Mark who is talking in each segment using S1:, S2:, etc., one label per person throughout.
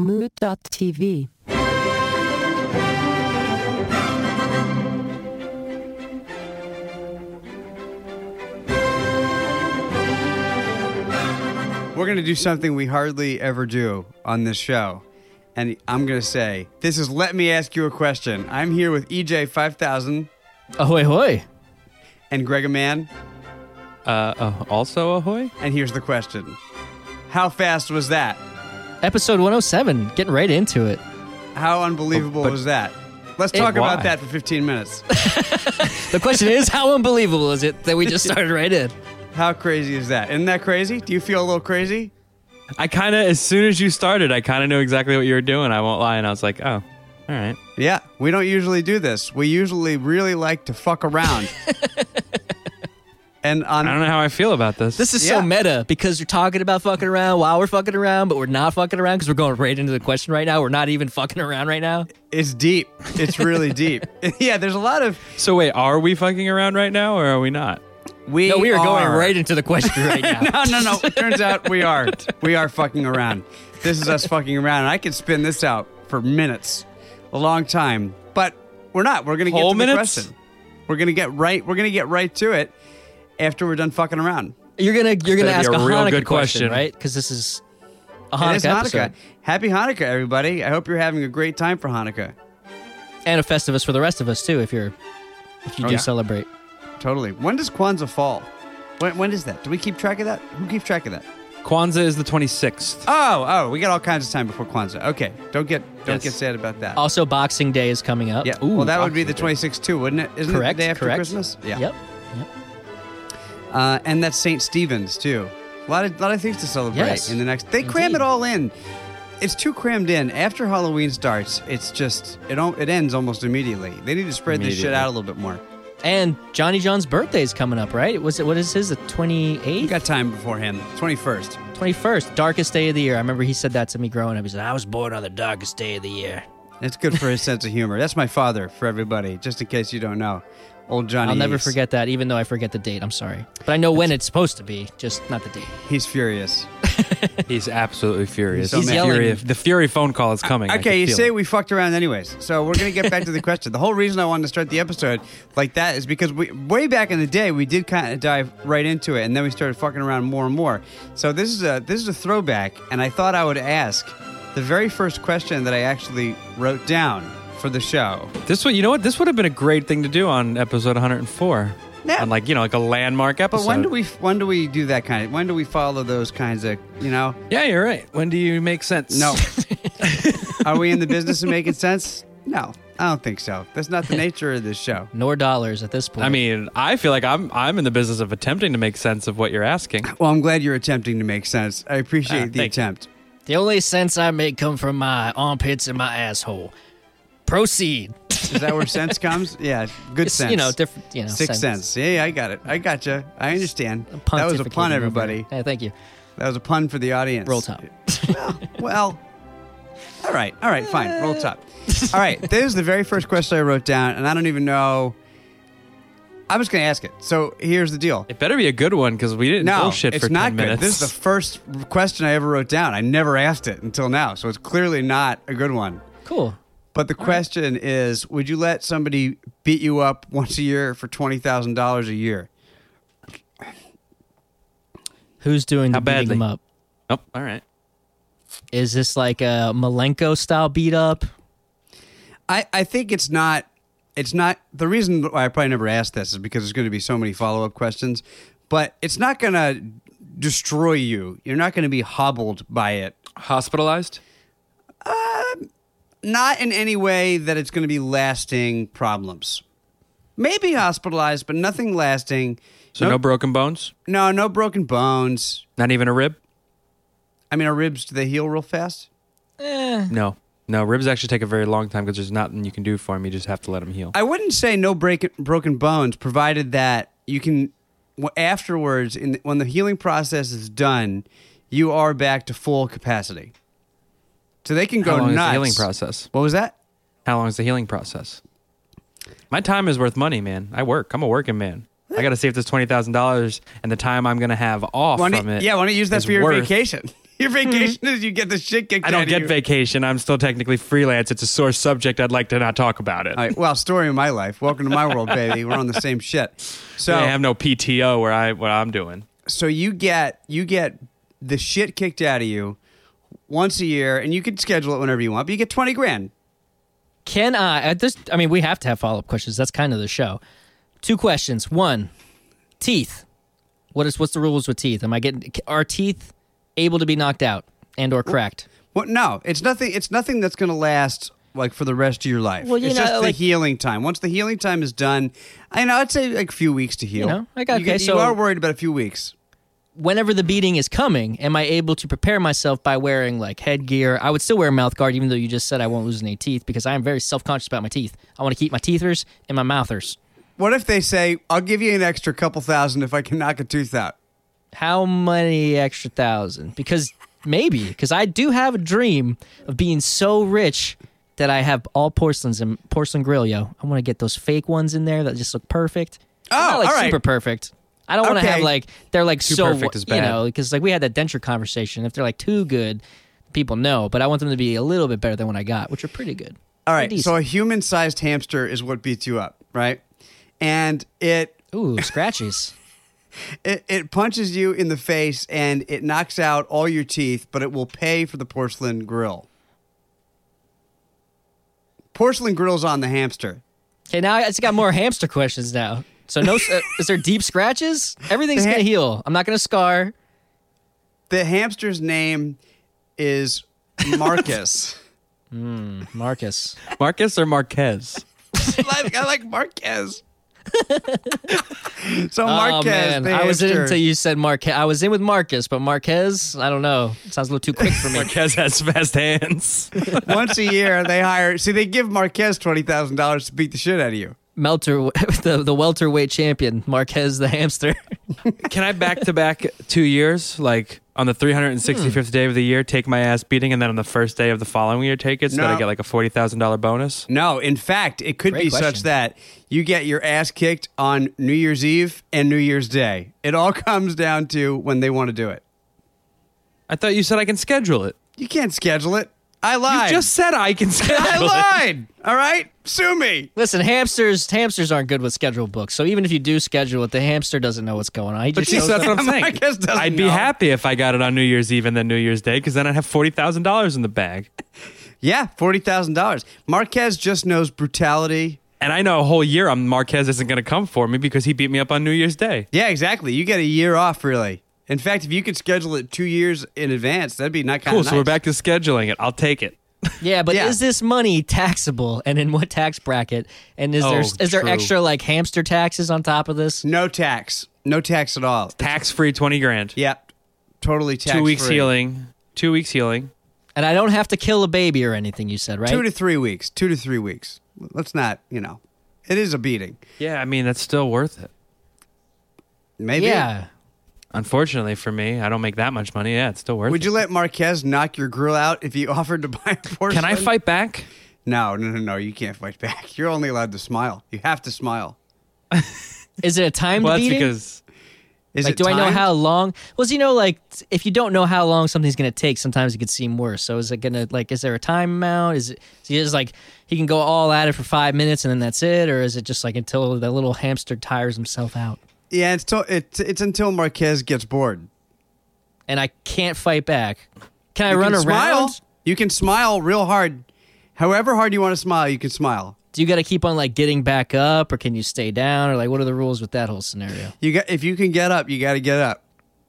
S1: Mood.tv.
S2: We're going to do something we hardly ever do on this show. And I'm going to say, this is Let Me Ask You a Question. I'm here with EJ 5000
S3: Ahoy, hoy.
S2: and Greg Man.
S4: Uh, uh, also ahoy?
S2: And here's the question How fast was that?
S3: Episode 107, getting right into it.
S2: How unbelievable
S4: But-
S2: was that? Let's
S3: It-
S2: talk about that for 15 minutes.
S3: The question is, how unbelievable is it that we just started right in?
S2: How crazy is that? Isn't that crazy? Do you feel a little crazy?
S4: I kind of, as soon as you started, I kind of knew exactly what you were doing. I won't lie. And I was like, oh, all right.
S2: Yeah, we don't usually do this. We usually really like to fuck around. and on
S4: I don't know how I feel about this.
S3: This is
S2: Yeah.
S3: so meta because you're talking about fucking around while we're fucking around, but we're not fucking around because we're going right into the question right now. We're not even fucking around right now.
S2: it's deep. It's really deep. yeah, there's a lot of
S4: so wait, are we fucking around right now or are we not?
S2: we.
S3: No, we are, going right into the question right now.
S2: no, no, no. It turns out we are. We are fucking around. This is us fucking around. And I could spin this out for minutes, a long time, but we're not. We're gonna get to
S4: minutes?
S2: the question. We're gonna get right. We're gonna get right to it after we're done fucking around.
S3: You're gonna you're gonna
S4: Better
S3: ask
S4: be
S3: a,
S4: a real
S3: Hanukkah
S4: good
S3: question,
S4: question.
S3: right? Because this is a Hanukkah
S2: is Hanukkah.
S3: episode
S2: Happy Hanukkah, everybody. I hope you're having a great time for Hanukkah.
S3: and a Festivus for the rest of us too. If you're if you
S2: Oh,
S3: do
S2: yeah.
S3: celebrate,
S2: Totally. When does Kwanzaa fall? When, when is that? Do we keep track of that? Who keeps track of that?
S4: Kwanzaa is the 26th.
S2: Oh, oh, we got all kinds of time before Kwanzaa. Okay, don't get don't
S4: Yes.
S2: get sad about that.
S3: also Boxing Day is coming up.
S2: yeah.
S4: Ooh,
S2: well, that would be the
S4: Boxing
S2: 26th too, wouldn't it? Isn't
S3: correct.
S2: it the day after
S3: correct.
S2: Christmas? Yeah.
S3: Yep.
S2: Uh, and that's St. Stephen's too. A lot of lot of things to celebrate
S3: Yes.
S2: in the next. They cram it all in. It's too crammed in. After Halloween starts, it's just it it ends almost immediately. They need to spread this shit out a little bit more.
S3: And Johnny John's birthday is coming up, right? Was it what is his? The 28th?
S2: got time beforehand. Twenty first.
S3: 21st, darkest day of the year. I remember he said that to me growing up. He said, I was born on the darkest day of the year.
S2: It's good for his sense of humor. That's my father for everybody, just in case you don't know. Old Johnny.
S3: I'll never
S2: Ace.
S3: forget that, even though I forget the date. I'm sorry. But I know when it's supposed to be, just not the date.
S2: He's furious.
S4: He's absolutely furious.
S2: He's
S4: the,
S3: yelling.
S4: fury, the fury phone call is coming. I
S2: Okay,
S4: can
S2: you say
S4: it.
S2: we fucked around anyways. So we're gonna get back to the question. The whole reason I wanted to start the episode like that is because we way back in the day we did kind of dive right into it, and then we started fucking around more and more. So this is a this is a throwback, and I thought I would ask the very first question that I actually wrote down for the show.
S4: This would, you know what? This would have been a great thing to do on episode 104.
S2: Yeah.
S4: On like you know, like a landmark episode.
S2: But
S4: episode.
S2: when do we when do we do that kind of when do we follow those kinds of you know?
S4: Yeah, you're right. When do you make sense?
S2: No. Are we in the business of making sense? No, I don't think so. That's not the nature of this show.
S3: Nor dollars at this point.
S4: I mean, I feel like I'm I'm in the business of attempting to make sense of what you're asking.
S2: Well, I'm glad you're attempting to make sense. I appreciate
S4: Ah,
S2: the
S4: thank you.
S2: attempt.
S3: the only sense I make come from my armpits and my asshole. Proceed.
S2: Is that where sense comes? Yeah, good
S3: It's,
S2: sense.
S3: you know, different, you know,
S2: Sixth sense. Yeah, yeah, I got it. I got you. I understand. That was a pun, everybody.
S3: it. Hey, thank you.
S2: That was a pun for the audience.
S3: Roll top.
S2: Well, all right, all right, fine. Roll top. All right, this is the very first question I wrote down, and I don't even know. I'm just going to ask it. So here's the deal.
S4: It better be a good one because we didn't
S2: No,
S4: bullshit
S2: it's
S4: for
S2: not
S4: 10
S2: good.
S4: minutes.
S2: This is the first question I ever wrote down. I never asked it until now, so it's clearly not a good one.
S3: Cool.
S2: But the question is, would you let somebody beat you up once a year for twenty thousand dollars a year?
S3: Who's doing
S4: How
S3: the beating them up?
S4: oh, all right.
S3: Is this like a Malenko style beat up?
S2: I, I think it's not. It's not the reason why I probably never asked this is because there's going to be so many follow up questions. But it's not going to destroy you. You're not going to be hobbled by it.
S4: Hospitalized?
S2: Not in any way that it's going to be lasting problems. Maybe hospitalized, but nothing lasting.
S4: So no, broken bones?
S2: no, no broken bones.
S4: Not even a rib?
S2: I mean, our ribs do they heal real fast? Eh.
S4: No. No, ribs actually take a very long time because there's nothing you can do for them. You just have to let them heal.
S2: I wouldn't say no break, broken bones, provided that you can afterwards, in the, when the healing process is done, you are back to full capacity. So they can go
S4: How long
S2: nuts.
S4: is the healing process?
S2: What was that?
S4: How long is the healing process? My time is worth money, man. I work. I'm a working man. I got to save this twenty thousand dollars, and the time I'm going to have off
S2: Why
S4: from it.
S2: yeah, why don't you use that
S4: is
S2: for your
S4: worth-
S2: vacation? Your hmm. vacation is you get the shit kicked out of you.
S4: I
S2: out
S4: don't
S2: of
S4: get
S2: you.
S4: vacation. I'm still technically freelance. It's a sore subject. I'd like to not talk about it.
S2: All right, well, story of my life. Welcome to my world, baby. We're on the same shit. So,
S4: I have no PTO where I what I'm doing.
S2: so you get you get the shit kicked out of you once a year, and you can schedule it whenever you want. But you get twenty grand.
S3: Can I? At this, I mean, we have to have follow up questions. That's kind of the show. Two questions. One, teeth. What is what's the rules with teeth? Am I getting are teeth able to be knocked out and or cracked?
S2: Well, no, it's nothing. It's nothing that's going to last like for the rest of your life.
S3: Well, you
S2: it's
S3: know,
S2: just the
S3: like-
S2: healing time. Once the healing time is done, I know I'd say like a few weeks to heal.
S3: You know, I got-
S2: you,
S3: okay,
S2: you
S3: so-
S2: are worried about a few weeks.
S3: Whenever the beating is coming, am I able to prepare myself by wearing like headgear? I would still wear a mouth guard, even though you just said I won't lose any teeth because I am very self conscious about my teeth. I want to keep my teethers and my mouthers.
S2: What if they say, "I'll give you an extra couple thousand if I can knock a tooth out"?
S3: How many extra thousand? Because maybe, because I do have a dream of being so rich that I have all porcelains and porcelain grill, yo. I want to get those fake ones in there that just look perfect.
S2: Oh,
S3: Not like
S2: all right.
S3: super perfect. I don't want to
S2: Okay.
S3: have like they're like
S4: Too
S3: so
S4: perfect is
S3: you know because like we had that denture conversation. If they're like too good, people know. But I want them to be a little bit better than what I got, which are pretty good.
S2: All right, so a human-sized hamster is what beats you up, right? And it
S3: Ooh, scratchies.
S2: it, it punches you in the face and it knocks out all your teeth, but it will pay for the porcelain grill. Porcelain grill's on the hamster.
S3: Okay, now I just got more hamster questions now. So no, uh, is there deep scratches? Everything's
S2: ha-
S3: gonna heal. I'm not gonna scar.
S2: The hamster's name is Marcus.
S3: Marcus.
S4: Marcus or Marquez?
S2: I, like, I like Marquez. so
S3: oh
S2: Marquez,
S3: man, I was in until you said Marquez. I was in with Marcus, but Marquez, I don't know. Sounds a little too quick for me.
S4: Marquez has fast hands.
S2: once a year they hire. See, they give Marquez twenty thousand dollars to beat the shit out of you.
S3: Melter, the the welterweight champion, Marquez the hamster.
S4: Can I back to back two years? Like on the 365th hmm. day of the year, take my ass beating, and then on the first day of the following year, take it so that
S2: No.
S4: I get like a $40,000 bonus?
S2: No, in fact, it could
S3: Great
S2: be such
S3: question.
S2: that you get your ass kicked on New Year's Eve and New Year's Day. It all comes down to when they want to do it.
S4: I thought you said I can schedule it.
S2: You can't schedule it. I lied.
S4: You just said I can
S2: I
S4: schedule. I
S2: lied. All right, sue me.
S3: Listen, hamsters hamsters aren't good with scheduled books. So even if you do schedule it, the hamster doesn't know what's going on. He
S4: But
S3: just
S4: see, that's what I'm saying.
S2: Marquez doesn't
S4: I'd be
S2: know.
S4: happy if I got it on New Year's Eve and then New Year's Day, because then I'd have forty thousand dollars in the bag.
S2: Yeah, forty thousand dollars. Marquez just knows brutality.
S4: And I know a whole year I'm Marquez isn't going to come for me because he beat me up on New Year's Day.
S2: Yeah, exactly. You get a year off, really. In fact, if you could schedule it two years in advance, that'd be not kind
S4: Cool.
S2: of
S4: So we're back to scheduling it. I'll take it.
S3: Yeah, but
S2: Yeah.
S3: is this money taxable, and in what tax bracket? And is there
S4: Oh,
S3: is there extra like hamster taxes on top of this?
S2: No tax. No tax at all.
S4: Tax free twenty grand.
S2: Yep. Totally tax
S4: Two weeks
S2: free.
S4: healing. Two weeks healing.
S3: And I don't have to kill a baby or anything. You said right?
S2: Two to three weeks. Two to three weeks. Let's not, you know, it is a beating.
S4: Yeah, I mean that's still worth it.
S2: Maybe.
S3: yeah.
S4: Unfortunately for me, I don't make that much money. Yeah, it's still worth
S2: Would
S4: it.
S2: you let Marquez knock your grill out if he offered to buy a porcelain?
S4: Can I fight back?
S2: No, no, no, no. You can't fight back. You're only allowed to smile. You have to smile.
S3: Is it a time
S4: Well, that's
S3: beating?
S4: because
S2: Is
S3: like,
S2: it
S3: do I know
S2: timed?
S3: how long? Well, you know, like if you don't know how long something's gonna take, sometimes it could seem worse. So is it gonna like? Is there a time amount? Is it? Is he just like he can go all at it for five minutes and then that's it, or is it just like until the little hamster tires himself out?
S2: Yeah, it's till it's it's until Marquez gets bored.
S3: And I can't fight back. Can I
S2: You
S3: run
S2: can
S3: around?
S2: Smile. You can smile real hard. However hard you want to smile, you can smile.
S3: Do you got to keep on like getting back up, or can you stay down, or like what are the rules with that whole scenario?
S2: You got if you can get up, you got to get up.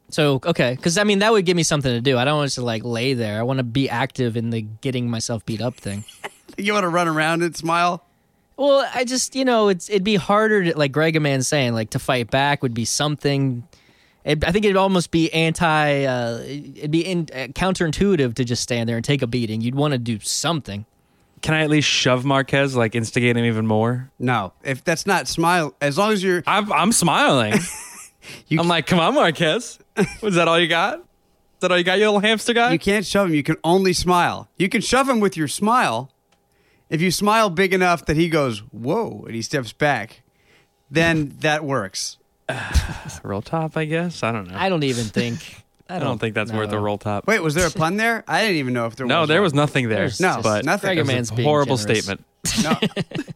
S3: So okay, because I mean that would give me something to do. I don't want to like lay there. I want to be active in the getting myself beat up thing.
S2: You want to run around and smile.
S3: Well, I just you know it's it'd be harder to like Greg man's saying like to fight back would be something. It, I think it'd almost be anti. Uh, it'd be in, uh, counterintuitive to just stand there and take a beating. You'd want to do something.
S4: can I at least shove Marquez, like instigate him even more?
S2: No, if that's not smile, as long as you're
S4: I'm, I'm smiling.
S2: You
S4: I'm like, come on, Marquez. Was that all you got? Is that all you got, you little hamster guy?
S2: you can't shove him. You can only smile. You can shove him with your smile. If you smile big enough that he goes whoa and he steps back, then that works.
S4: roll top, I guess. I don't know.
S3: I don't even think. I
S4: I don't think that's worth a roll top.
S2: Wait, was there a pun there? I didn't even know if there was.
S4: no, there
S2: one.
S4: was nothing there.
S3: There's
S2: No,
S4: but
S2: nothing.
S3: Dragon
S4: was
S3: Man's
S4: a
S3: being
S4: horrible
S3: generous.
S4: statement.
S2: No,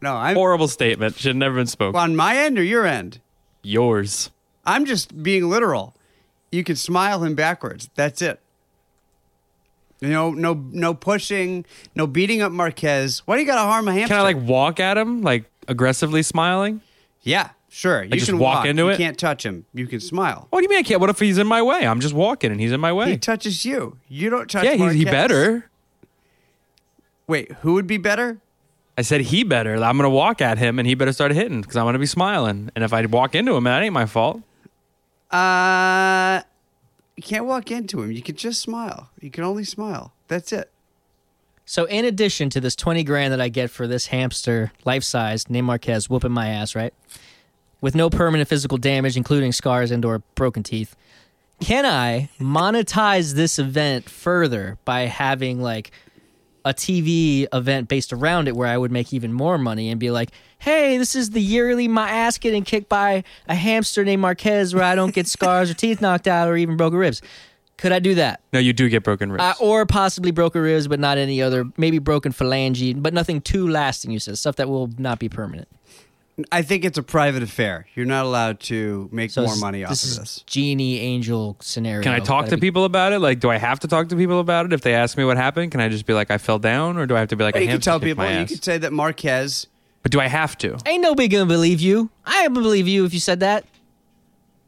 S2: no. I'm
S4: Horrible statement. Should have never been spoken.
S2: on my end or your end.
S4: Yours.
S2: I'm just being literal. You could smile him backwards. That's it. You know, no, no pushing, no beating up Marquez. Why do you got to harm a hamster?
S4: Can I like walk at him, like aggressively smiling?
S2: Yeah, sure. You
S4: just
S2: can
S4: walk into
S2: You
S4: it?
S2: can't touch him. You can smile.
S4: What do you mean I can't? What if he's in my way? I'm just walking and he's in my way.
S2: He touches you. You don't touch.
S4: yeah, he better.
S2: Wait, who would be better?
S4: I said he better. I'm gonna walk at him and he better start hitting because I'm gonna be smiling. And if I walk into him, that ain't my fault.
S2: Uh, you can't walk into him. You can just smile. You can only smile. That's it.
S3: So, in addition to this 20 grand that I get for this hamster, life size, named Marquez, whooping my ass, right? With no permanent physical damage, including scars and or broken teeth, can I monetize this event further by having like a TV event based around it where I would make even more money and be like, hey, this is the yearly my ass getting kicked by a hamster named Marquez where I don't get scars or teeth knocked out or even broken ribs. Could I do that?
S4: No, you do get broken ribs.
S3: Uh, or possibly broken ribs, but not any other, maybe broken phalange, but nothing too lasting, you said. Stuff that will not be permanent.
S2: I think it's a private affair. You're not allowed to make
S3: So
S2: more
S3: this-
S2: money off
S3: this
S2: of
S3: is
S2: this.
S3: genie angel scenario.
S4: can I talk
S3: Gotta
S4: to
S3: be-
S4: people about it? Like, do I have to talk to people about it if they ask me what happened? Can I just be like, I fell down, or do I have to be like,
S2: Or
S4: a
S2: you could tell people. You
S4: ass?
S2: could say that Marquez.
S4: But do I have to?
S3: Ain't nobody gonna believe you. I would believe you if you said that.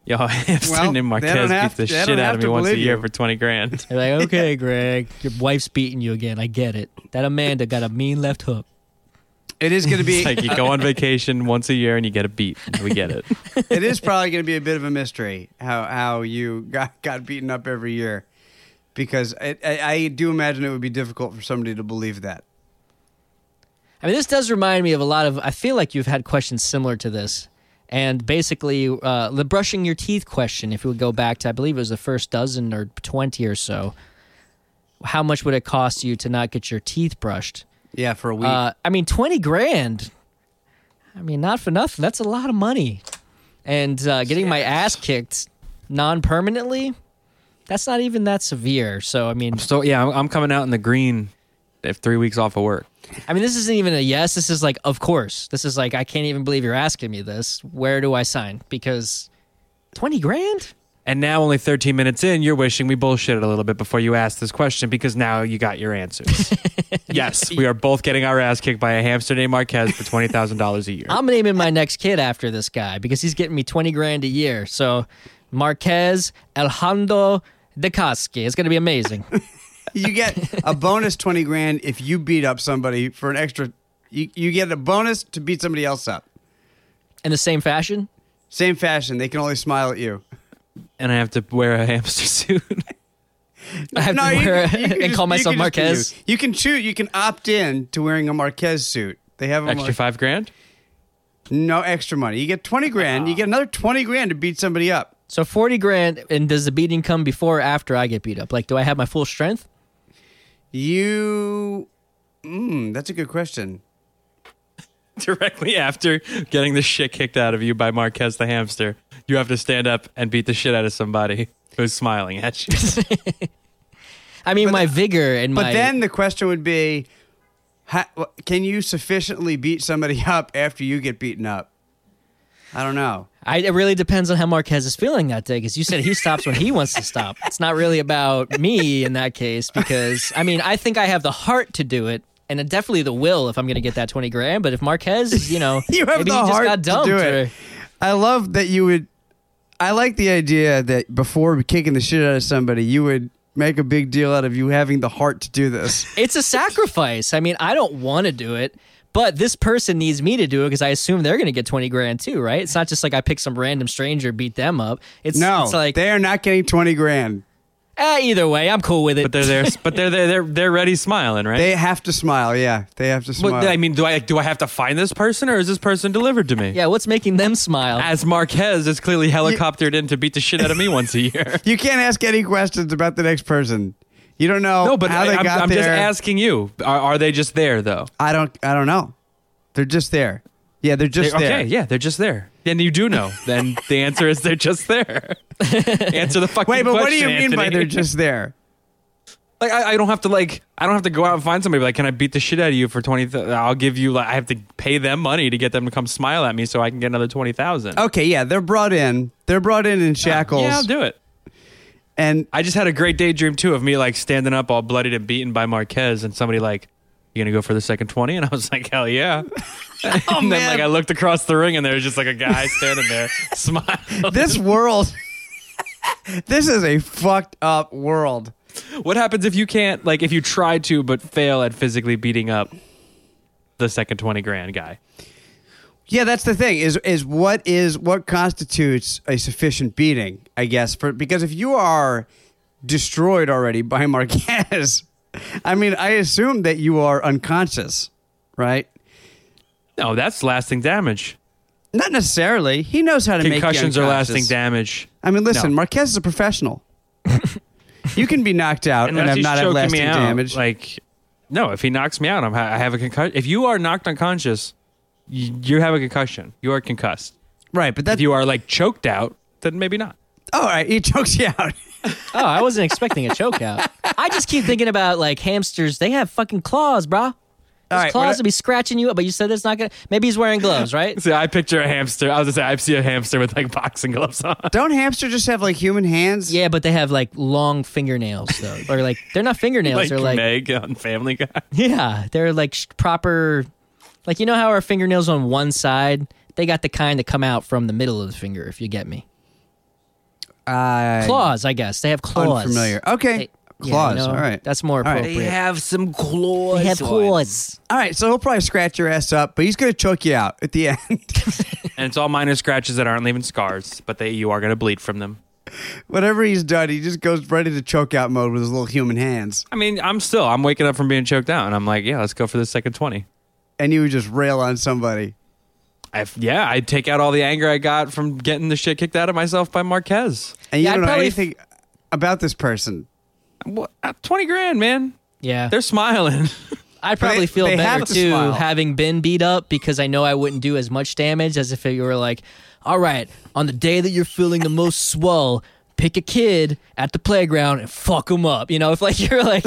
S4: Yo, a hamster
S2: Well,
S4: named
S2: they
S4: Marquez
S2: don't have
S4: beats the
S2: to- they
S4: shit
S2: don't
S4: out
S2: have
S4: of me
S2: to
S4: once a
S2: believe
S4: year
S2: you.
S4: for twenty grand.
S3: They're like, okay, Greg, your wife's beating you again. I get it. That Amanda got a mean left hook.
S2: It is going to be.
S4: It's like you go on vacation once a year and you get a beat. We get it.
S2: it is probably going to be a bit of a mystery how how you got got beaten up every year, because I, I, I do imagine it would be difficult for somebody to believe that.
S3: I mean, this does remind me of a lot of. I feel like you've had questions similar to this, and basically uh, the brushing your teeth question. If you would go back to, I believe it was the first dozen or twenty or so. How much would it cost you to not get your teeth brushed?
S2: Yeah, for a week.
S3: Uh, I mean, twenty grand. I mean, not for nothing. That's a lot of money, and uh, getting my ass kicked non-permanently. That's not even that severe. So I mean,
S4: So yeah, I'm, I'm coming out in the green. If three weeks off of work,
S3: I mean, this isn't even a yes. This is like, of course. This is like, I can't even believe you're asking me this. Where do I sign? Because twenty grand.
S4: And now only 13 minutes in, you're wishing we bullshitted a little bit before you asked this question because now you got your answers. yes, we are both getting our ass kicked by a hamster named Marquez for twenty thousand dollars a year.
S3: I'm naming my next kid after this guy because he's getting me twenty grand a year. So Marquez Alejandro de Casque. It's gonna be amazing.
S2: you get a bonus twenty grand if you beat up somebody for an extra. You, you get a bonus to beat somebody else up.
S3: In the same fashion.
S2: Same fashion. They can only smile at you.
S4: And I have to wear a hamster suit.
S3: I have
S2: No,
S3: to wear
S2: can- you
S3: and
S2: just-
S3: call
S2: you
S3: myself
S2: can just be
S3: Marquez.
S2: You. You can choose. You can opt in to wearing a Marquez suit. They have a
S4: Extra
S2: Mar-
S4: five grand.
S2: no extra money. You get twenty grand. You get another twenty grand to beat somebody up.
S3: So forty grand. And does the beating come before or after I get beat up? Like, do I have my full strength?
S2: You. Mm, that's a good question.
S4: Directly after getting the shit kicked out of you by Marquez the hamster, you have to stand up and beat the shit out of somebody who's smiling at you.
S3: I mean, my vigor and
S2: But
S3: my.
S2: But then the question would be, ha, can you sufficiently beat somebody up after you get beaten up? I don't know.
S3: I, it really depends on how Marquez is feeling that day because you said he stops when he wants to stop. It's not really about me in that case because, I mean, I think I have the heart to do it and definitely the will if I'm going to get that 20 grand. But if Marquez, you know,
S2: You have
S3: maybe
S2: the
S3: he just
S2: heart
S3: got
S2: to do it.
S3: or-
S2: I love that you would. I like the idea that before kicking the shit out of somebody, you would make a big deal out of you having the heart to do this.
S3: it's a sacrifice. I mean, I don't want to do it. But this person needs me to do it because I assume they're going to get 20 grand too, right? It's not just like I pick some random stranger, beat them up. It's,
S2: No,
S3: it's like,
S2: they are not getting twenty grand.
S3: Eh, either way, I'm cool with it.
S4: but they're there. But they're there. They're they're ready smiling, right?
S2: They have to smile. Yeah, they have to smile.
S4: But, I mean, do I do I have to find this person, or is this person delivered to me?
S3: yeah, what's making them smile?
S4: As Marquez is clearly helicoptered in to beat the shit out of me once a year.
S2: you can't ask any questions about the next person. You don't know.
S4: No, but
S2: how
S4: I,
S2: they
S4: am
S2: got
S4: I'm
S2: there.
S4: just asking you: are, are they just there though?
S2: I don't. I don't know. They're just there. Yeah, they're just
S4: They-
S2: there.
S4: okay, yeah, they're just there. Then you do know. Then the answer is they're just there. answer the fucking question.
S2: Wait, but what do you
S4: question,
S2: mean by they're just there?
S4: like I, I don't have to like I don't have to go out and find somebody like can I beat the shit out of you for twenty? Th- I'll give you like I have to pay them money to get them to come smile at me so I can get another twenty thousand.
S2: Okay, yeah, they're brought in. They're brought in in uh, shackles.
S4: Yeah, I'll do it.
S2: and
S4: I just had a great daydream too of me like standing up all bloodied and beaten by Marquez and somebody like, You gonna go for the second twenty? And I was like, Hell yeah. Oh, and then
S2: Oh, man.
S4: like I looked across the ring and there was just like a guy standing there smiling.
S2: this world, this is a fucked up world.
S4: What happens if you can't like if you try to but fail at physically beating up the second twenty grand guy?
S2: Yeah, that's the thing. Is is what is what constitutes a sufficient beating? I guess for because if you are destroyed already by Marquez, I mean, I assume that you are unconscious, right?
S4: No, that's lasting damage.
S2: Not necessarily. He knows how to make you
S4: Concussions are lasting damage.
S2: I mean, listen,
S4: No.
S2: Marquez is a professional. you can be knocked out and
S4: Unless
S2: have
S4: he's
S2: not have
S4: choking
S2: lasting
S4: me out,
S2: damage.
S4: like no, if he knocks me out, I'm ha- I have a concussion. If you are knocked unconscious, you, you have a concussion. You are concussed.
S2: right, but
S4: If
S2: that's
S4: you are like choked out, then maybe not.
S2: Oh, all right. He chokes you out.
S3: Oh, I wasn't expecting a choke out. I just keep thinking about like hamsters. They have fucking claws, bro. Those
S2: All right,
S3: claws
S2: what-
S3: will be scratching you up, but you said it's not gonna. Maybe he's wearing gloves, right?
S4: See, I picture a hamster. I was gonna say I see a hamster with like boxing gloves on.
S2: Don't hamsters just have like human hands?
S3: Yeah, but they have like long fingernails though, or like they're not fingernails.
S4: like
S3: they're like
S4: Meg on Family Guy.
S3: yeah, they're like sh- proper. Like you know how our fingernails on one side, they got the kind that come out from the middle of the finger. If you get me,
S2: Uh,
S3: claws. I guess they have claws.
S2: Unfamiliar. Okay.
S3: They- yeah, you
S2: claws. All right.
S3: that's more
S2: right.
S3: They
S4: have some claws.
S3: They have claws.
S2: All right. So he'll probably scratch your ass up, but he's going to choke you out at the end.
S4: and it's all minor scratches that aren't leaving scars, but they you are gonna bleed from them.
S2: Whatever he's done, he just goes right into choke out mode with his little human hands.
S4: I mean, I'm still I'm waking up from being choked out, and I'm like, yeah, let's go for the second twenty.
S2: And you would just rail on somebody.
S4: I, yeah, I'd take out all the anger I got from getting the shit kicked out of myself by Marquez.
S2: And you
S3: Yeah, I'd
S2: don't know
S3: probably-
S2: anything about this person.
S4: What, uh, Twenty grand, man.
S3: Yeah,
S4: They're smiling.
S3: I'd probably
S2: they-
S3: feel
S2: they
S3: better
S2: have to
S3: too
S2: smile.
S3: having been beat up because I know I wouldn't do as much damage as if you were like, all right, on the day that you're feeling the most swell, pick a kid at the playground and fuck them up. You know, if like you're like,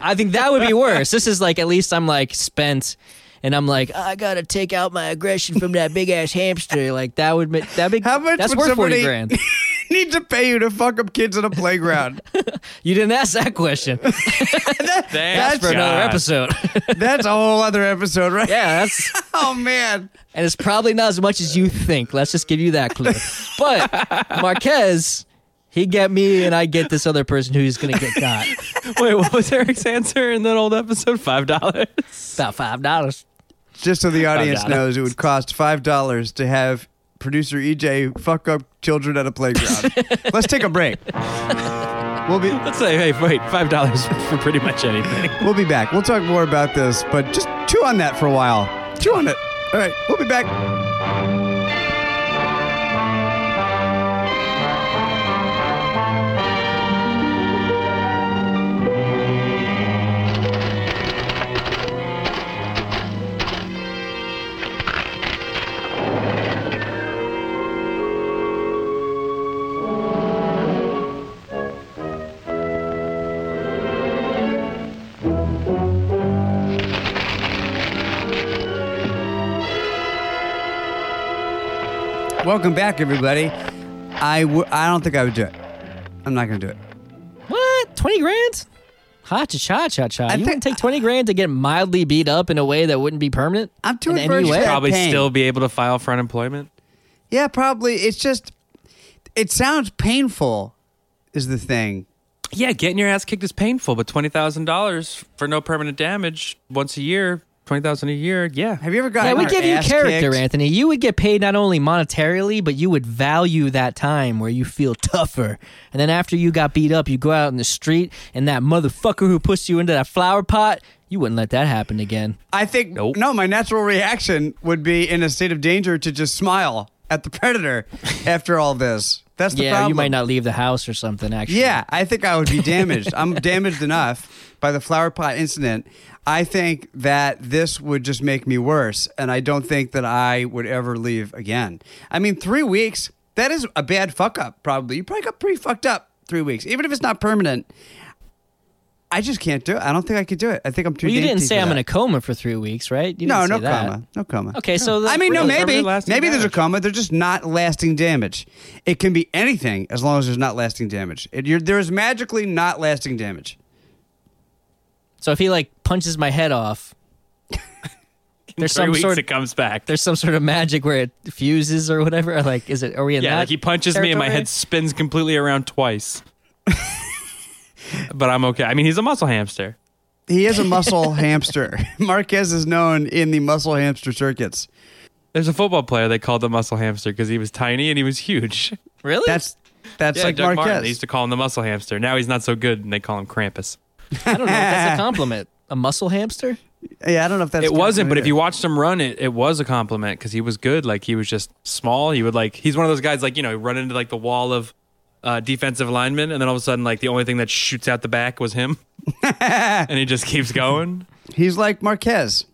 S3: I think that would be worse. This is like at least I'm like spent. And I'm like, I gotta take out my aggression from that big ass hamster. Like that would make that big.
S2: How much
S3: That's worth forty grand.
S2: need to pay you to fuck up kids on a playground?
S3: You didn't ask that question.
S2: That-
S4: Thanks,
S3: For another episode.
S2: that's a whole other episode, right?
S3: yeah, that's
S2: Oh man.
S3: and it's probably not as much as you think. Let's just give you that clue. But Marquez, he get me, and I get this other person who's gonna get got
S4: Wait, what was Eric's answer in that old episode? Five dollars.
S3: about five dollars.
S2: Just so the audience
S4: $5.
S2: knows, it would cost five dollars to have producer EJ fuck up children at a playground. Let's take a break. We'll be
S4: Let's say, hey, wait, five dollars for pretty much anything.
S2: we'll be back. We'll talk more about this, but just chew on that for a while. Chew on it. All right, we'll be back. Welcome back, everybody. I w- I don't think I would do it. I'm not going to do it.
S3: What? Twenty grand? Ha cha cha cha cha. You
S2: think-
S3: wouldn't take twenty grand to get mildly beat up in a way that wouldn't be permanent.
S2: I'm too
S3: in
S2: adverse
S3: any
S2: to
S3: way.
S2: that
S4: Probably
S2: pain.
S4: still be able to file for unemployment.
S2: Yeah, probably. It's just, it sounds painful, is the thing.
S4: Yeah, getting your ass kicked is painful, but twenty thousand dollars for no permanent damage once a year, twenty thousand a year. Yeah,
S2: Have you ever gotten
S3: Yeah, we give you character,
S2: kicked?
S3: Anthony. You would get paid not only monetarily, but you would value that time where you feel tougher. And then after you got beat up, you go out in the street, and that motherfucker who pushed you into that flower pot, you wouldn't let that happen again.
S2: I think
S4: Nope.
S2: no. My natural reaction would be in a state of danger to just smile at the predator after all this. That's the
S3: yeah,
S2: problem.
S3: you might not leave the house or something. Actually,
S2: Yeah, I think I would be damaged. I'm damaged enough by the flower pot incident. I think that this would just make me worse, and I don't think that I would ever leave again. I mean, three weeks, that is a bad fuck up, probably. You probably got pretty fucked up three weeks, even if it's not permanent. I just can't do it. I don't think I could do it. I think I'm too
S3: Well, you didn't say I'm
S2: that.
S3: in a coma for three weeks, right? You
S2: No,
S3: didn't
S2: no
S3: say that.
S2: coma. No coma.
S3: Okay, so the-
S2: I mean, no,
S3: really,
S2: maybe,
S4: lasting
S2: maybe there's a coma. They're just not lasting damage. It can be anything as long as there's not lasting damage. It, you're, there is magically not lasting damage.
S3: So if he like punches my head off, there's
S4: Three
S3: some
S4: weeks
S3: sort
S4: it comes back.
S3: there's some sort of magic where it fuses or whatever. Or, Like, is it? Are we in
S4: Yeah,
S3: that?
S4: like he punches me and my head spins completely around twice. but I'm okay. I mean, he's a muscle hamster.
S2: He is a muscle hamster. Marquez is known in the muscle hamster circuits.
S4: There's a football player they called the muscle hamster because he was tiny and he was huge.
S3: Really?
S2: That's that's
S4: Yeah,
S2: like
S4: Doug Martin.
S2: Marquez.
S4: They used to call him the muscle hamster. Now he's not so good and they call him Krampus.
S3: I don't know. if That's a compliment. A muscle hamster?
S2: yeah, I don't know if that's
S4: it wasn't, but if you watched him run, it it was a compliment because he was good. Like he was just small. He would like he's one of those guys like you know he run into like the wall of uh, defensive linemen, and then all of a sudden like the only thing that shoots out the back was him, and he just keeps going.
S2: he's like Marquez.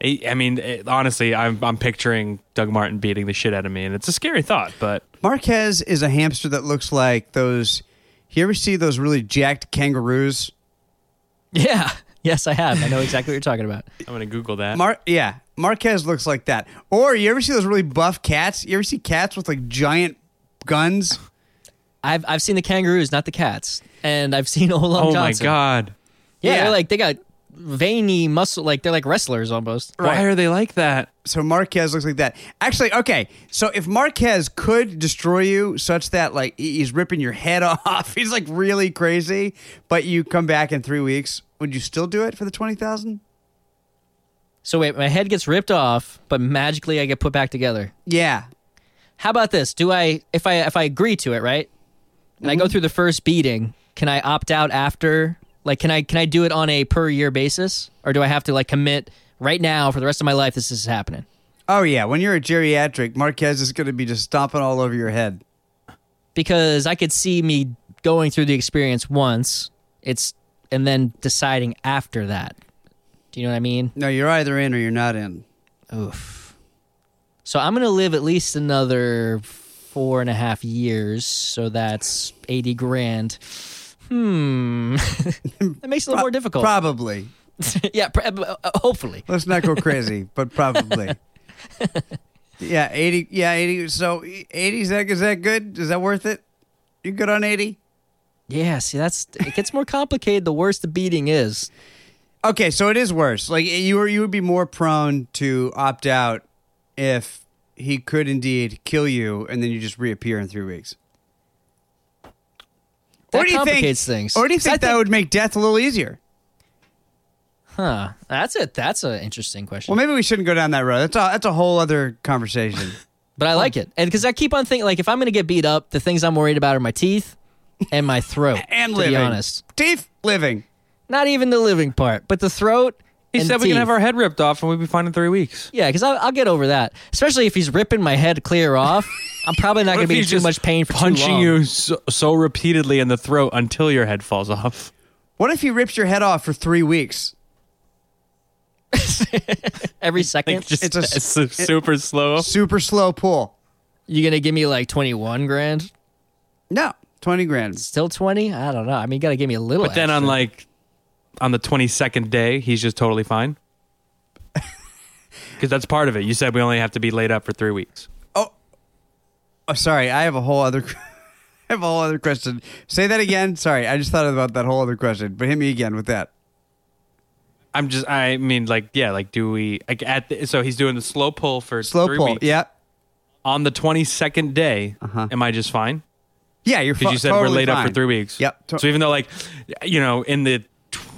S4: He- I mean, it, honestly, I'm I'm picturing Doug Martin beating the shit out of me, and it's a scary thought. But
S2: Marquez is a hamster that looks like those. You ever see those really jacked kangaroos?
S3: Yeah. Yes, I have. I know exactly what you're talking about.
S4: I'm gonna Google that.
S2: Mar- yeah, Marquez looks like that. Or you ever see those really buff cats? You ever see cats with like giant guns?
S3: I've I've seen the kangaroos, not the cats, and I've seen Olaf
S4: oh my
S3: Johnson.
S4: god,
S3: Yeah,
S2: Yeah.
S3: they're like they got veiny muscle, like they're like wrestlers almost.
S4: why are they like that?
S2: So Marquez looks like that. Actually, okay. So if Marquez could destroy you such that like he- he's ripping your head off, he's like really crazy, but you come back in three weeks, would you still do it for the twenty thousand?
S3: So wait, my head gets ripped off, but magically I get put back together.
S2: Yeah.
S3: How about this? Do I if I if I agree to it, right? And I
S2: Mm-hmm.
S3: go through the first beating, can I opt out after? Like can I can I do it on a per year basis or do I have to like commit right now for the rest of my life this is happening?
S2: Oh yeah. When you're a geriatric, Marquez is going to be just stomping all over your head.
S3: Because I could see me going through the experience once, it's and then deciding after that. Do you know what I mean?
S2: No, you're either in or you're not in.
S3: Oof. So I'm gonna live at least another four and a half years. So that's eighty grand. Hmm. that makes it a little more difficult.
S2: Probably.
S3: yeah. pr- uh, uh, hopefully.
S2: Let's not go crazy, but probably. Yeah, eighty. Yeah, eighty. So eighty is that is that good? Is that worth it? You good on eighty?
S3: Yeah. See, that's it gets more complicated the worse the beating is.
S2: Okay, so it is worse. Like you were, you would be more prone to opt out if he could indeed kill you, and then you just reappear in three weeks.
S3: That
S2: or do you think?
S3: complicates things.
S2: Or do you
S3: 'Cause I
S2: think that would make death a little easier?
S3: Huh. That's it. That's an interesting question.
S2: Well, maybe we shouldn't go down that road. That's a that's a whole other conversation.
S3: but I like it, and because I keep on thinking, like, if I'm gonna get beat up, the things I'm worried about are my teeth and my throat.
S2: and
S3: to
S2: living.
S3: be honest,
S2: teeth living.
S3: not even the living part, but the throat.
S4: He said we
S3: teeth.
S4: can have our head ripped off and we'd be fine in three weeks.
S3: Yeah, because I'll, I'll get over that. Especially if he's ripping my head clear off. I'm probably not
S4: What
S3: going to
S4: if
S3: be in
S4: he's
S3: too
S4: just
S3: much pain for too
S4: punching
S3: long.
S4: you so, so repeatedly in the throat until your head falls off.
S2: What if he rips your head off for three weeks?
S3: every second.
S4: Like just
S2: It's a-
S4: it's su- super slow.
S2: Super slow pull.
S3: you gonna give me like 21 grand?
S2: No, twenty grand.
S3: Still 20? I don't know. I mean, you got to give me a little.
S4: But then on
S3: extra.
S4: like on the twenty second day, he's just totally fine. Because that's part of it. You said we only have to be laid up for three weeks.
S2: Oh, sorry. I have a whole other. I have a whole other question. Say that again. Sorry, I just thought about that whole other question. But hit me again with that.
S4: I'm just. I mean, like, yeah, like, do we? Like, at the, so he's doing the slow pull for
S2: Slow
S4: three
S2: pull.
S4: weeks.
S2: Yeah.
S4: On the twenty second day,
S2: Uh-huh.
S4: am I just fine?
S2: Yeah, you're.
S4: Because you said
S2: totally
S4: we're laid up for three weeks.
S2: Yep. To-
S4: so even though, like, you know, in the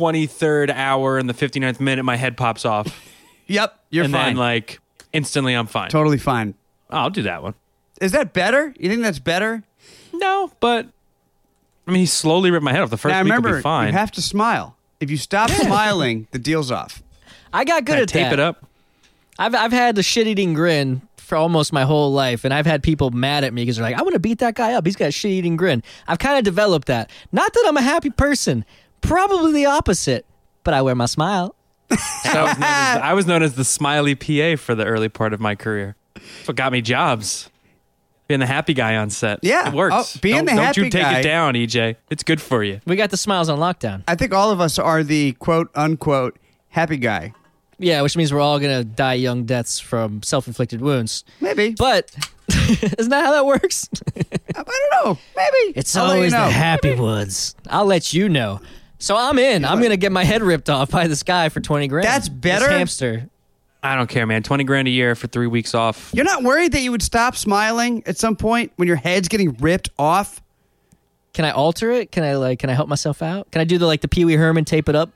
S4: twenty third hour and the 59th minute, my head pops off,
S2: Yep. You're
S4: and
S2: fine.
S4: then like instantly, I'm fine.
S2: totally fine.
S4: I'll do that one.
S2: Is that better? You think that's better?
S4: No, but I mean, he slowly ripped my head off. The first
S2: now
S4: week
S2: remember,
S4: will be fine.
S2: you have to smile. If you stop smiling, the deal's off.
S3: I got good
S4: Kinda
S3: at
S4: tape
S3: that.
S4: it up.
S3: I've I've had the shit eating grin for almost my whole life, and I've had people mad at me because they're like, "I want to beat that guy up. He's got a shit eating grin." I've kind of developed that. Not that I'm a happy person. Probably the opposite. But I wear my smile.
S4: I, was known as, I was known as the smiley PA for the early part of my career. That's what got me jobs. Being the happy guy on set.
S2: Yeah.
S4: It works.
S2: Oh, being
S4: don't,
S2: the
S4: don't you take
S2: guy-
S4: it down, EJ. It's good for you.
S3: We got the smiles on lockdown.
S2: I think all of us are the quote unquote happy guy.
S3: Yeah, which means we're all gonna die young deaths from self-inflicted wounds.
S2: Maybe.
S3: But isn't that how that works?
S2: I don't know. Maybe.
S3: It's
S2: I'll let you
S3: always
S2: know.
S3: the happy ones. I'll let you know. So I'm in. I'm gonna get my head ripped off by this guy for twenty grand.
S2: That's
S3: This
S2: better?
S3: hamster.
S4: I don't care, man. 20 grand a year for three weeks off.
S2: You're not worried that you would stop smiling at some point when your head's getting ripped off?
S3: Can I alter it? Can I like? Can I help myself out? Can I do the like the Pee Wee Herman tape it up?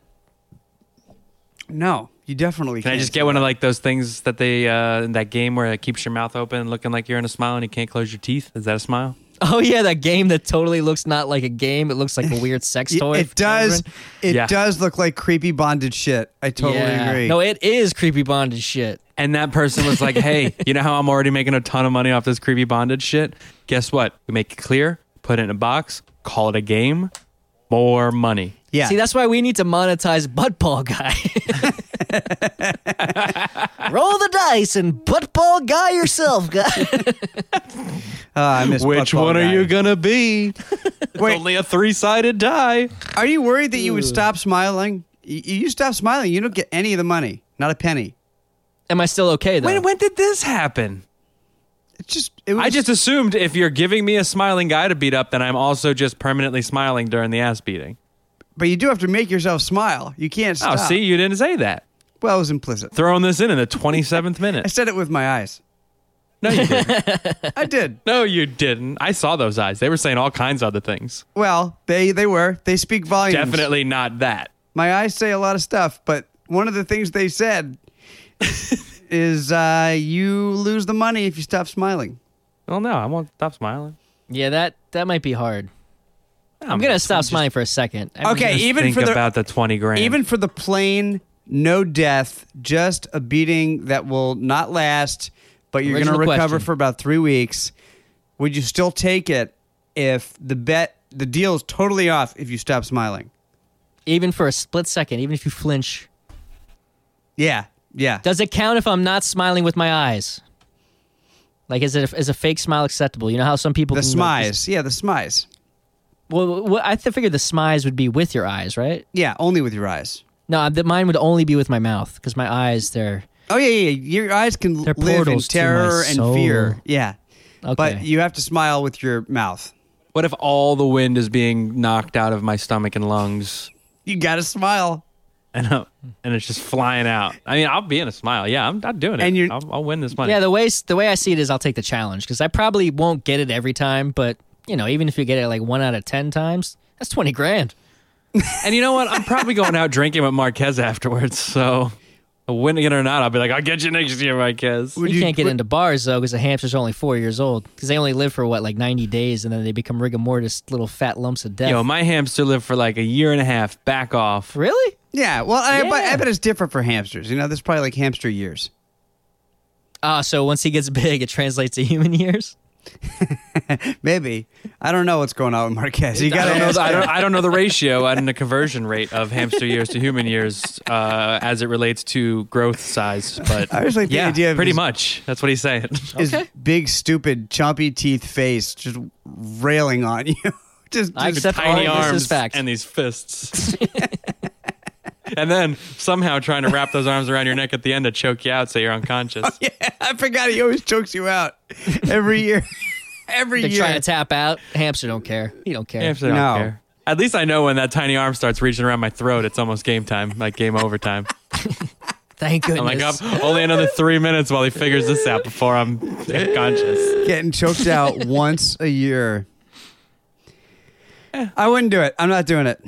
S2: No, you definitely
S4: Can I
S2: can't
S4: just
S2: do
S4: get one of like those things that they uh in that game where it keeps your mouth open looking like you're in a smile and you can't close your teeth? Is that a smile?
S3: Oh yeah, that game that totally looks not like a game. It looks like a weird sex toy.
S2: It does.
S3: children.
S2: It
S4: Yeah.
S2: does look like creepy bondage shit. I totally
S3: Yeah.
S2: agree.
S3: No, it is creepy bondage shit.
S4: And that person was like, "Hey, you know how I'm already making a ton of money off this creepy bondage shit? Guess what? We make it clear, put it in a box, call it a game, more money."
S2: Yeah.
S3: See, that's why we need to monetize butt ball guy. Roll the dice and butt ball guy yourself, guy.
S2: Ah, I miss
S4: Which
S2: Buttball
S4: one are you gonna be? it's
S2: Wait.
S4: only a three-sided die.
S2: Are you worried that you would stop smiling? Y- You stop smiling, you don't get any of the money, not a penny.
S3: Am I still okay though?
S4: When when did this happen?
S2: It's just. It was
S4: I just assumed if you're giving me a smiling guy to beat up, then I'm also just permanently smiling during the ass beating.
S2: But you do have to make yourself smile. You can't stop.
S4: Oh, see, you didn't say that.
S2: Well, it was implicit.
S4: Throwing this in in the 27th minute.
S2: I said it with my eyes.
S4: No, you didn't.
S2: I did.
S4: No, you didn't. I saw those eyes. They were saying all kinds of other things.
S2: Well, they they were. They speak volumes.
S4: Definitely not that.
S2: My eyes say a lot of stuff, but one of the things they said is uh, you lose the money if you stop smiling.
S4: Well, no, I won't stop smiling.
S3: yeah, that that might be hard. I'm gonna stop smiling for a second. I mean,
S2: Okay,
S4: Just
S2: even
S4: think
S2: for the
S4: about the 20 grand.
S2: even for the plain no death, just a beating that will not last, but you're going to
S3: Original
S2: recover
S3: question.
S2: for about three weeks. Would you still take it if the bet, the deal is totally off if you stop smiling?
S3: even for a split second, even if you flinch,
S2: Yeah, yeah.
S3: does it count if I'm not smiling with my eyes? Like, is it is a fake smile acceptable? You know how some people
S2: The
S3: can, like,
S2: smize, yeah, the smize.
S3: Well, well, I th- figured the smize would be with your eyes, right?
S2: Yeah, only with your eyes.
S3: No, the, mine would only be with my mouth because my eyes, they're
S2: Oh yeah, yeah. yeah. Your eyes can
S3: They're
S2: live in
S3: portals to
S2: terror and fear. Yeah,
S3: okay.
S2: but you have to smile with your mouth.
S4: what if all the wind is being knocked out of my stomach and lungs?
S2: You got to smile.
S4: And, uh, and it's just flying out. I mean, I'll be in a smile. Yeah, I'm not doing it.
S2: And you're-
S4: I'll, I'll win this money.
S3: yeah, the way the way I see it is, I'll take the challenge because I probably won't get it every time, but you know, even if you get it like one out of ten times, that's twenty grand.
S4: And you know what? I'm probably going out drinking with Marquez afterwards. So, winning it or not, I'll be like, I'll get you next year, Marquez.
S2: Would
S3: you,
S2: you-
S3: can't get
S2: would-
S3: into bars though because the hamster's only four years old because they only live for what like ninety days and then they become rigor mortis, little fat lumps of death.
S4: Yo, my hamster lived for like a year and a half. Back off.
S3: really?
S2: Yeah, well, I, but I
S3: Yeah.
S2: bet it's different for hamsters. You know, there's probably like hamster years.
S3: Ah, so once he gets big, it translates to human years.
S2: Maybe I don't know what's going on with Marquez. You
S4: I
S2: got
S4: don't, know
S2: to
S4: I, don't, I don't know the ratio and the conversion rate of hamster years to human years uh, as it relates to growth size, but
S2: I just like the
S4: yeah,
S2: idea of
S4: pretty
S2: his-
S4: much. That's what he's saying.
S2: his
S3: Okay.
S2: big, stupid, chompy teeth face just railing on you. just, just-
S3: accept
S4: Tiny
S3: all this
S4: arms
S3: as
S4: and these fists. and then somehow trying to wrap those arms around your neck at the end to choke you out so you're unconscious.
S2: yeah, I forgot he always chokes you out every year. every
S3: They're
S2: year.
S3: trying to tap out. Hamster don't care. He don't care.
S4: Hamster don't
S2: No.
S4: care. At least I know when that tiny arm starts reaching around my throat, it's almost game time, like game over time.
S3: Thank goodness.
S4: I'm like, up oh, only another three minutes while he figures this out before I'm conscious.
S2: Getting choked out once a year. I wouldn't do it. I'm not doing it.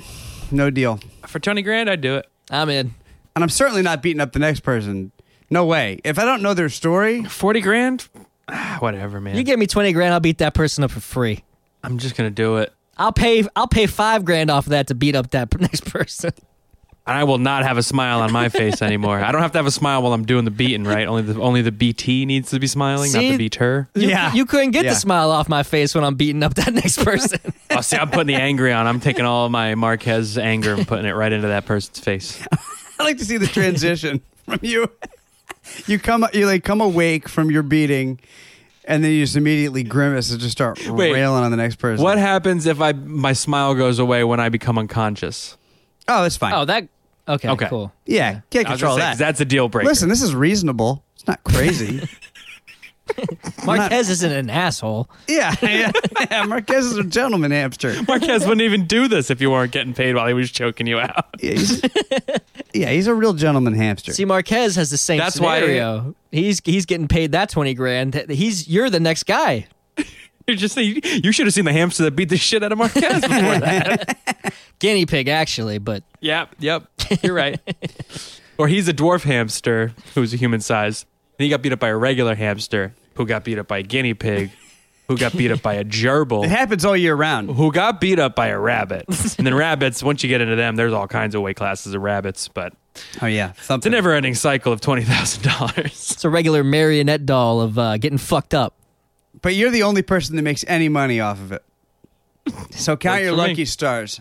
S2: No deal.
S4: For 20 grand, I'd do it.
S3: I'm in.
S2: And I'm certainly not beating up the next person. No way. If I don't know their story,
S4: 40 grand? Ah, Whatever, man.
S3: You give me twenty grand, I'll beat that person up for free.
S4: I'm just going to do it.
S3: I'll pay. I'll pay five grand off of that to beat up that next person.
S4: I will not have a smile on my face anymore. I don't have to have a smile while I'm doing the beating, right? Only the only the BT needs to be smiling, not the beater.
S3: You,
S2: Yeah.
S3: you couldn't get
S2: Yeah.
S3: the smile off my face when I'm beating up that next person.
S4: Oh, see, I'm putting the angry on. I'm taking all my Marquez anger and putting it right into that person's face.
S2: I like to see the transition from you. You come, you like come awake from your beating, and then you just immediately grimace and just start
S4: Wait.
S2: railing on the next person.
S4: What happens if I my smile goes away when I become unconscious?
S2: Oh, that's fine.
S3: oh, that. Okay,
S4: Okay.
S3: cool.
S2: yeah, can't
S4: I was
S2: control
S4: gonna say,
S2: that.
S4: 'cause that's a deal breaker.
S2: Listen, this is reasonable. It's not crazy.
S3: Marquez isn't an asshole.
S2: yeah, yeah, yeah. Marquez is a gentleman hamster.
S4: Marquez wouldn't even do this if you weren't getting paid while he was choking you out.
S2: Yeah, he's, yeah, he's a real gentleman hamster.
S3: See, Marquez has the same
S4: That's why-
S3: scenario. he's he's getting paid that twenty grand. He's you're the next guy.
S4: You're just saying you should have seen the hamster that beat the shit out of Marquez before that.
S3: Guinea pig, actually, but
S4: yep, yep. You're right. or he's a dwarf hamster who's a human size. And he got beat up by a regular hamster who got beat up by a guinea pig who got beat up by a gerbil.
S2: it happens all year round.
S4: who got beat up by a rabbit. and then rabbits, once you get into them, there's all kinds of weight classes of rabbits, but
S2: Oh yeah,
S4: it's a never ending cycle of $20,000.
S3: it's a regular marionette doll of uh, getting fucked up.
S2: But you're the only person that makes any money off of it. So count
S4: Works
S2: your
S4: for me.
S2: lucky stars.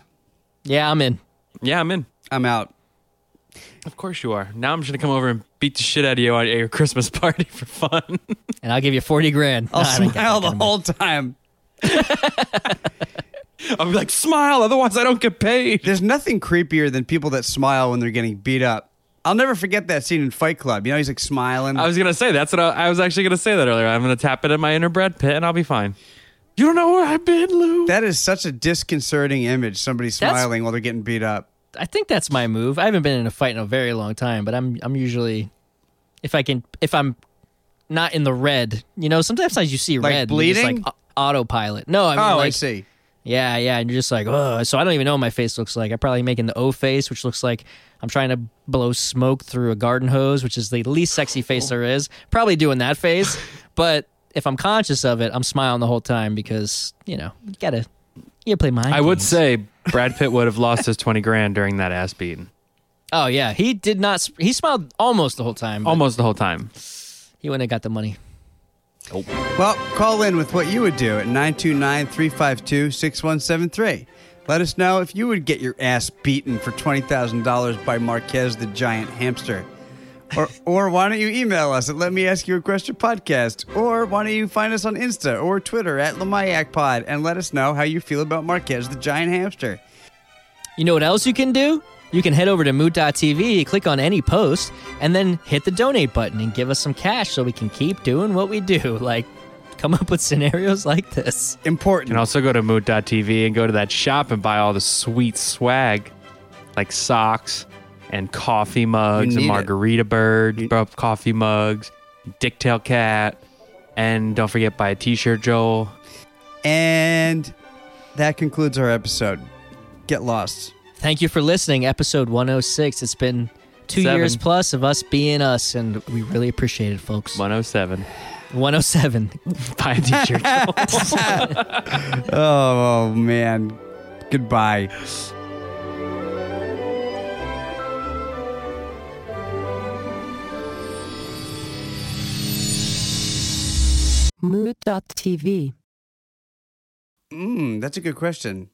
S3: Yeah, I'm in.
S4: yeah, I'm in.
S2: I'm out.
S4: Of course you are. Now I'm just going to come over and beat the shit out of you at your Christmas party for fun.
S3: And I'll give you forty grand.
S2: I'll
S3: Nah, I don't get
S2: smile
S3: that
S2: the
S3: kind of
S2: whole time.
S4: I'll be like, smile, otherwise I don't get paid.
S2: There's nothing creepier than people that smile when they're getting beat up. I'll never forget that scene in Fight Club. You know, he's like smiling.
S4: I was gonna say that's what I, I was actually gonna say that earlier. I'm gonna tap it in my inner Brad Pitt and I'll be fine. You don't know where I've been, Lou.
S2: that is such a disconcerting image. Somebody
S3: That's-
S2: smiling while they're getting beat up.
S3: I think that's my move. I haven't been in a fight in a very long time, but I'm I'm usually if I can if I'm not in the red, you know, sometimes you see
S2: Like
S3: red and just,
S2: bleeding?
S3: like autopilot. No, I mean
S2: oh,
S3: like
S2: I see.
S3: Yeah, yeah, and you're just like, oh, so I don't even know what my face looks like. I'm probably making the O face, which looks like I'm trying to blow smoke through a garden hose, which is the least sexy face there is. Probably doing that face, but if I'm conscious of it, I'm smiling the whole time because you know you gotta you play mind.
S4: I would say Brad Pitt would have lost his twenty grand during that ass beating.
S3: Oh yeah, he did not. He smiled almost the whole time.
S4: Almost the whole time.
S3: He wouldn't have got the money.
S2: Well, call in with what you would do at 929 352 6173. Let us know if you would get your ass beaten for $20,000 by Marquez the Giant Hamster. Or, or why don't you email us at Let Me Ask You a Question podcast? Or why don't you find us on Insta or Twitter at Lamayak Pod and let us know how you feel about Marquez the Giant Hamster.
S3: You know what else you can do? You can head over to moot.tv, click on any post, and then hit the donate button and give us some cash so we can keep doing what we do. Like, come up with scenarios like this.
S2: Important.
S4: You can also go to mood.tv and go to that shop and buy all the sweet swag like socks and coffee mugs and
S2: need it.
S4: margarita bird
S2: You-
S4: bro- coffee mugs, dicktail cat, and don't forget buy a t-shirt, Joel.
S2: and that concludes our episode. Get lost.
S3: Thank you for listening, episode 106. It's been two
S4: Seven.
S3: years plus of us being us, and we really appreciate it, folks.
S4: 107.
S3: 107.
S4: Buy a t-shirt.
S2: Oh, man. Goodbye.
S1: Mood.tv.
S2: Mm, that's a good question.